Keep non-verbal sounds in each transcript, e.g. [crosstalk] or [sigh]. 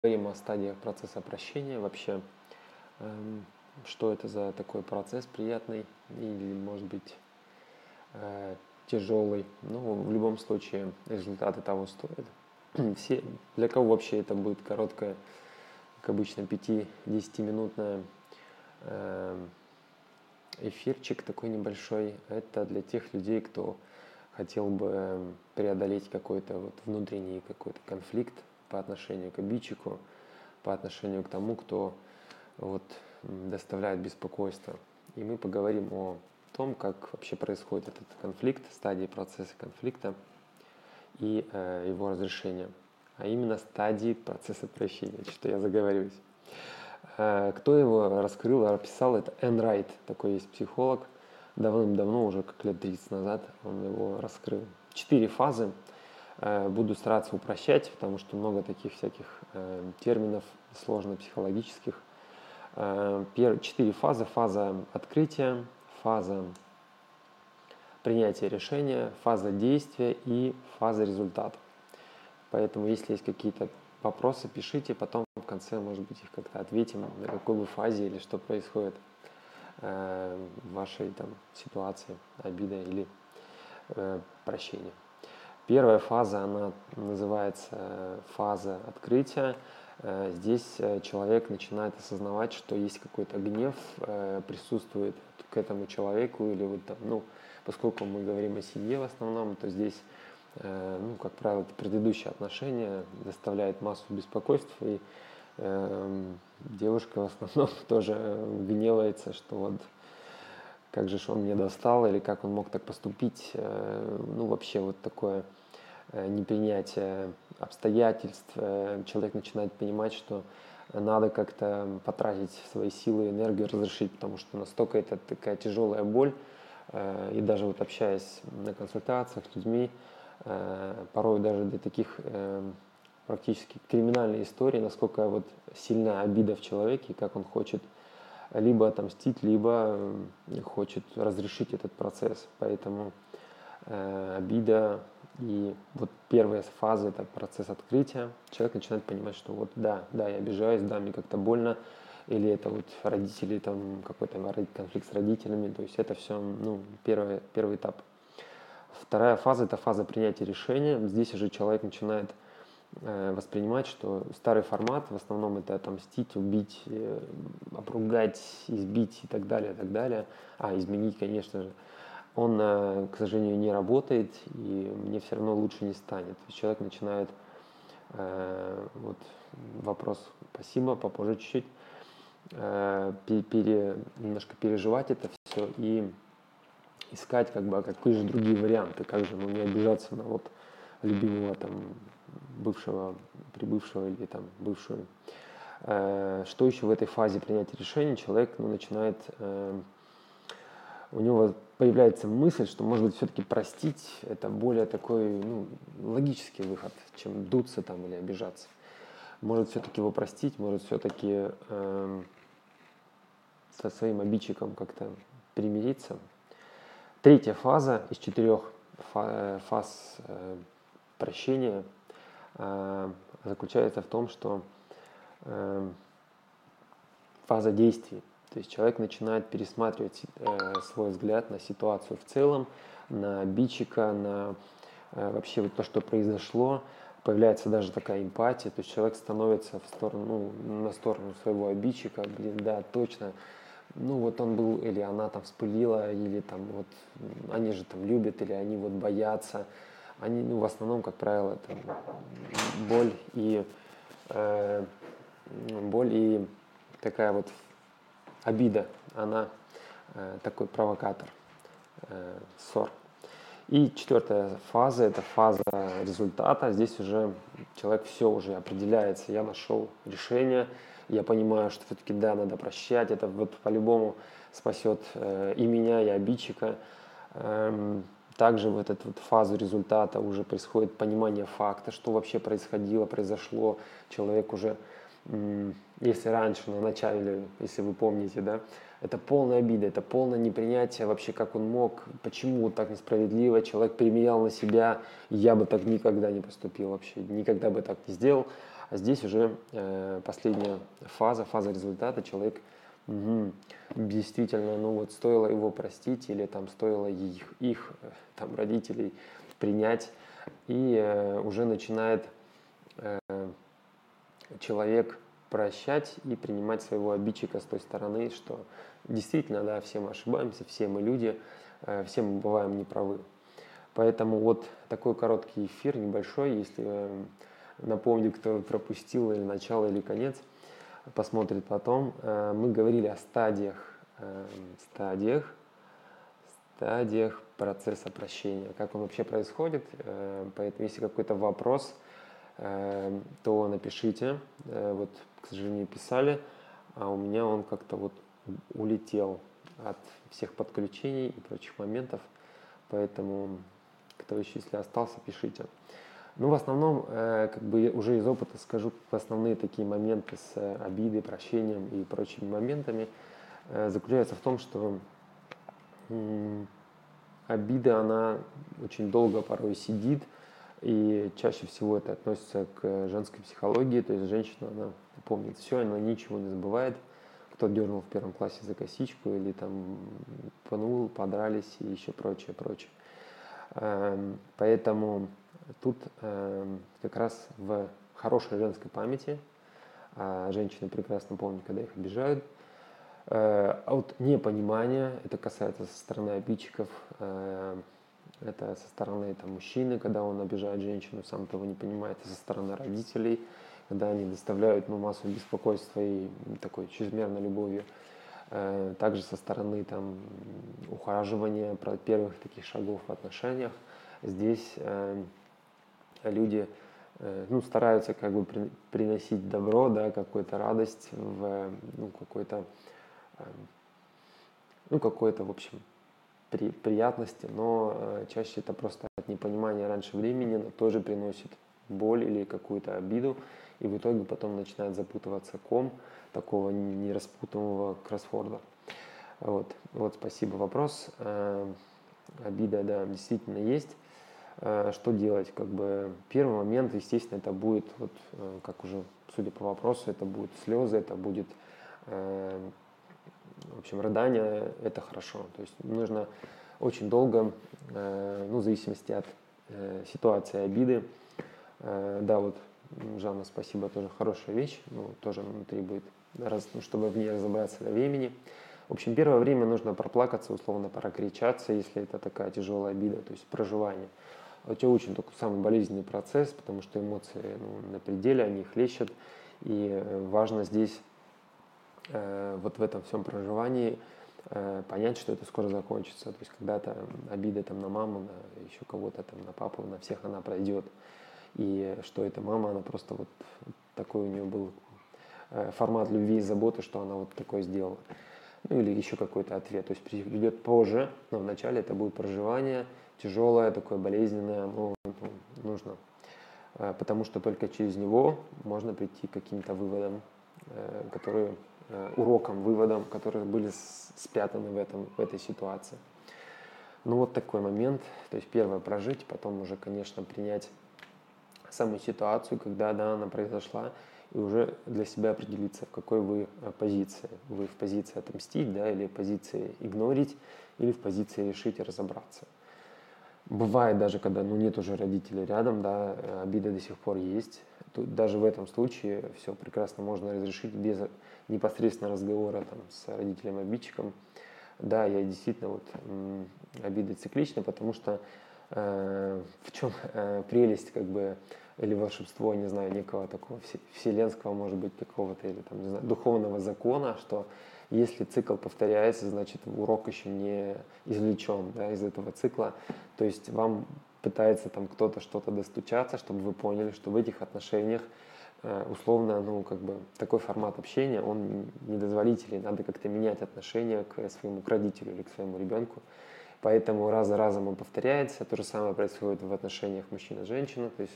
поговорим о стадиях процесса прощения вообще, эм, что это за такой процесс приятный или, может быть, э, тяжелый. Ну, в любом случае, результаты того стоят. [clears throat] Все, для кого вообще это будет короткая, как обычно, 5-10-минутная эм, эфирчик такой небольшой. Это для тех людей, кто хотел бы преодолеть какой-то вот внутренний какой-то конфликт по отношению к обидчику, по отношению к тому, кто вот доставляет беспокойство. И мы поговорим о том, как вообще происходит этот конфликт, стадии процесса конфликта и э, его разрешения, а именно стадии процесса прощения, что я заговариваюсь. Э, кто его раскрыл, описал, это Энн Райт, такой есть психолог, давным-давно, уже как лет 30 назад он его раскрыл. Четыре фазы, буду стараться упрощать, потому что много таких всяких э, терминов сложно психологических. Четыре фазы. Фаза открытия, фаза принятия решения, фаза действия и фаза результата. Поэтому, если есть какие-то вопросы, пишите, потом в конце, может быть, их как-то ответим, на какой бы фазе или что происходит э, в вашей там, ситуации, обида или э, прощения. Первая фаза, она называется фаза открытия. Э, здесь э, человек начинает осознавать, что есть какой-то гнев, э, присутствует к этому человеку, или вот там, ну, поскольку мы говорим о семье в основном, то здесь Э, ну, как правило, предыдущие отношения доставляет массу беспокойств, и э, девушка в основном [laughs] тоже гневается, что вот как же он мне достал, или как он мог так поступить, э, ну, вообще вот такое э, непринятие обстоятельств, э, человек начинает понимать, что надо как-то потратить свои силы и энергию, разрешить, потому что настолько это такая тяжелая боль, э, и даже вот общаясь на консультациях с людьми, Э, порой даже для таких э, практически криминальной истории, насколько вот сильна обида в человеке, как он хочет либо отомстить, либо э, хочет разрешить этот процесс. Поэтому э, обида и вот первая фаза это процесс открытия. Человек начинает понимать, что вот да, да, я обижаюсь, да, мне как-то больно, или это вот родители, там какой-то конфликт с родителями, то есть это все, ну, первый, первый этап Вторая фаза – это фаза принятия решения. Здесь уже человек начинает э, воспринимать, что старый формат, в основном это отомстить, убить, э, обругать, избить и так далее, и так далее. А, изменить, конечно же. Он, э, к сожалению, не работает, и мне все равно лучше не станет. Человек начинает, вот вопрос, спасибо, попозже чуть-чуть, пере, немножко переживать это все и искать, как бы, а какие же другие варианты, как же, ну, не обижаться на вот любимого там бывшего, прибывшего или там бывшую. Э, что еще в этой фазе принятия решений? Человек ну, начинает, э, у него появляется мысль, что, может быть, все-таки простить – это более такой ну, логический выход, чем дуться там или обижаться. Может все-таки его простить, может все-таки э, со своим обидчиком как-то примириться – Третья фаза из четырех э, фаз э, прощения э, заключается в том, что фаза действий. То есть человек начинает пересматривать свой взгляд на ситуацию в целом, на обидчика, на вообще вот то, что произошло. Появляется даже такая эмпатия, то есть человек становится в сторону, ну, на сторону своего обидчика, блин, да, точно, ну вот он был, или она там вспылила, или там вот они же там любят, или они вот боятся. Они, ну, в основном, как правило, там боль и э, боль и такая вот обида, она э, такой провокатор, э, ссор. И четвертая фаза – это фаза результата. Здесь уже человек все уже определяется. Я нашел решение, я понимаю, что все-таки да, надо прощать, это вот по-любому спасет э, и меня, и обидчика. Эм, также в эту вот фазу результата уже происходит понимание факта, что вообще происходило, произошло. Человек уже, если раньше, на начале, если вы помните, да, это полная обида, это полное непринятие вообще, как он мог, почему так несправедливо, человек применял на себя, я бы так никогда не поступил вообще, никогда бы так не сделал. А здесь уже э, последняя фаза, фаза результата. Человек угу, действительно, ну вот стоило его простить или там стоило их, их э, там родителей принять. И э, уже начинает э, человек прощать и принимать своего обидчика с той стороны, что действительно, да, все мы ошибаемся, все мы люди, э, все мы бываем неправы. Поэтому вот такой короткий эфир, небольшой, если э, напомню, кто пропустил или начало, или конец, посмотрит потом. Э, мы говорили о стадиях, стадиях, стадиях процесса прощения, как он вообще происходит. Поэтому если какой-то вопрос, то напишите. Вот, к сожалению, писали, а у меня он как-то вот улетел от всех подключений и прочих моментов. Поэтому, кто еще, если остался, пишите. Ну, в основном, э, как бы уже из опыта скажу, основные такие моменты с э, обидой, прощением и прочими моментами э, заключаются в том, что э, обида, она очень долго порой сидит, и чаще всего это относится к женской психологии, то есть женщина, она помнит все, она ничего не забывает – кто дернул в первом классе за косичку или там пнул, подрались и еще прочее, прочее. Эм, поэтому тут эм, как раз в хорошей женской памяти, а женщины прекрасно помнят, когда их обижают, э, а вот непонимания, это касается со стороны обидчиков, э, это со стороны там, мужчины, когда он обижает женщину, сам того не понимает, и со стороны родителей – когда они доставляют ну, массу беспокойства и такой чрезмерной любовью. Э, также со стороны там, ухаживания, первых таких шагов в отношениях, здесь э, люди э, ну, стараются как бы приносить добро, да, какую-то радость, в, ну, какой-то, ну, какой-то, в общем, при, приятности, но чаще это просто от непонимания раньше времени, тоже приносит боль или какую-то обиду, и в итоге потом начинает запутываться ком такого нераспутанного кроссворда. Вот, вот спасибо. Вопрос. Э, обида, да, действительно есть. Э, что делать? Как бы первый момент, естественно, это будет, вот, э, как уже судя по вопросу, это будут слезы, это будет, в общем, рыдание, это хорошо. То есть нужно очень долго, ну, в зависимости от ситуации обиды, да, вот Жанна, спасибо, тоже хорошая вещь, ну, тоже внутри будет, ну, чтобы в ней разобраться до времени. В общем, первое время нужно проплакаться, условно прокричаться, если это такая тяжелая обида, то есть проживание. Это очень такой самый болезненный процесс, потому что эмоции ну, на пределе, они хлещут. И важно здесь э, вот в этом всем проживании э, понять, что это скоро закончится. То есть когда-то обида там на маму, на еще кого-то там, на папу, на всех она пройдет и что эта мама, она просто вот такой у нее был э, формат любви и заботы, что она вот такое сделала. Ну или еще какой-то ответ. То есть придет позже, но вначале это будет проживание тяжелое, такое болезненное, ну, ну, нужно. Потому что только через него можно прийти к каким-то выводам, которые, урокам, выводам, которые были спрятаны в, этом, в этой ситуации. Ну вот такой момент. То есть первое прожить, потом уже, конечно, принять саму ситуацию, когда да, она произошла, и уже для себя определиться, в какой вы э, позиции. Вы в позиции отомстить, да, или в позиции игнорить, или в позиции решить и разобраться. Бывает даже, когда ну, нет уже родителей рядом, да, э, обида до сих пор есть. Тут даже в этом случае все прекрасно можно разрешить без непосредственного разговора там, с родителем-обидчиком. Да, я действительно вот обида циклична, потому что э, в чем э, прелесть как бы или волшебство, не знаю, некого такого вселенского, может быть, какого-то или там, не знаю, духовного закона, что если цикл повторяется, значит урок еще не извлечен да, из этого цикла. То есть вам пытается там кто-то что-то достучаться, чтобы вы поняли, что в этих отношениях э, условно, ну, как бы такой формат общения, он недозволительный, надо как-то менять отношение к своему к родителю или к своему ребенку. Поэтому раз за разом он повторяется. То же самое происходит в отношениях мужчина-женщина. То есть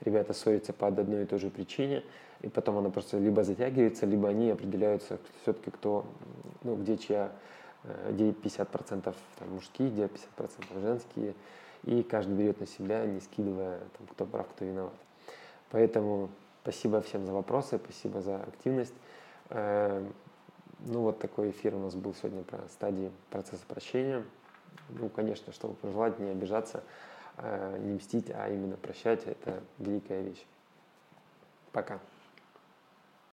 ребята ссорятся по одной и той же причине, и потом она просто либо затягивается, либо они определяются все-таки кто, ну, где чья, э, где 50% там, мужские, где 50% женские, и каждый берет на себя, не скидывая, там, кто прав, кто виноват. Поэтому Спасибо всем за вопросы, спасибо за активность. Эм, ну, вот такой эфир у нас был сегодня про стадии процесса прощения. Ну, конечно, чтобы пожелать не обижаться, э, не мстить, а именно прощать – это великая вещь. Пока.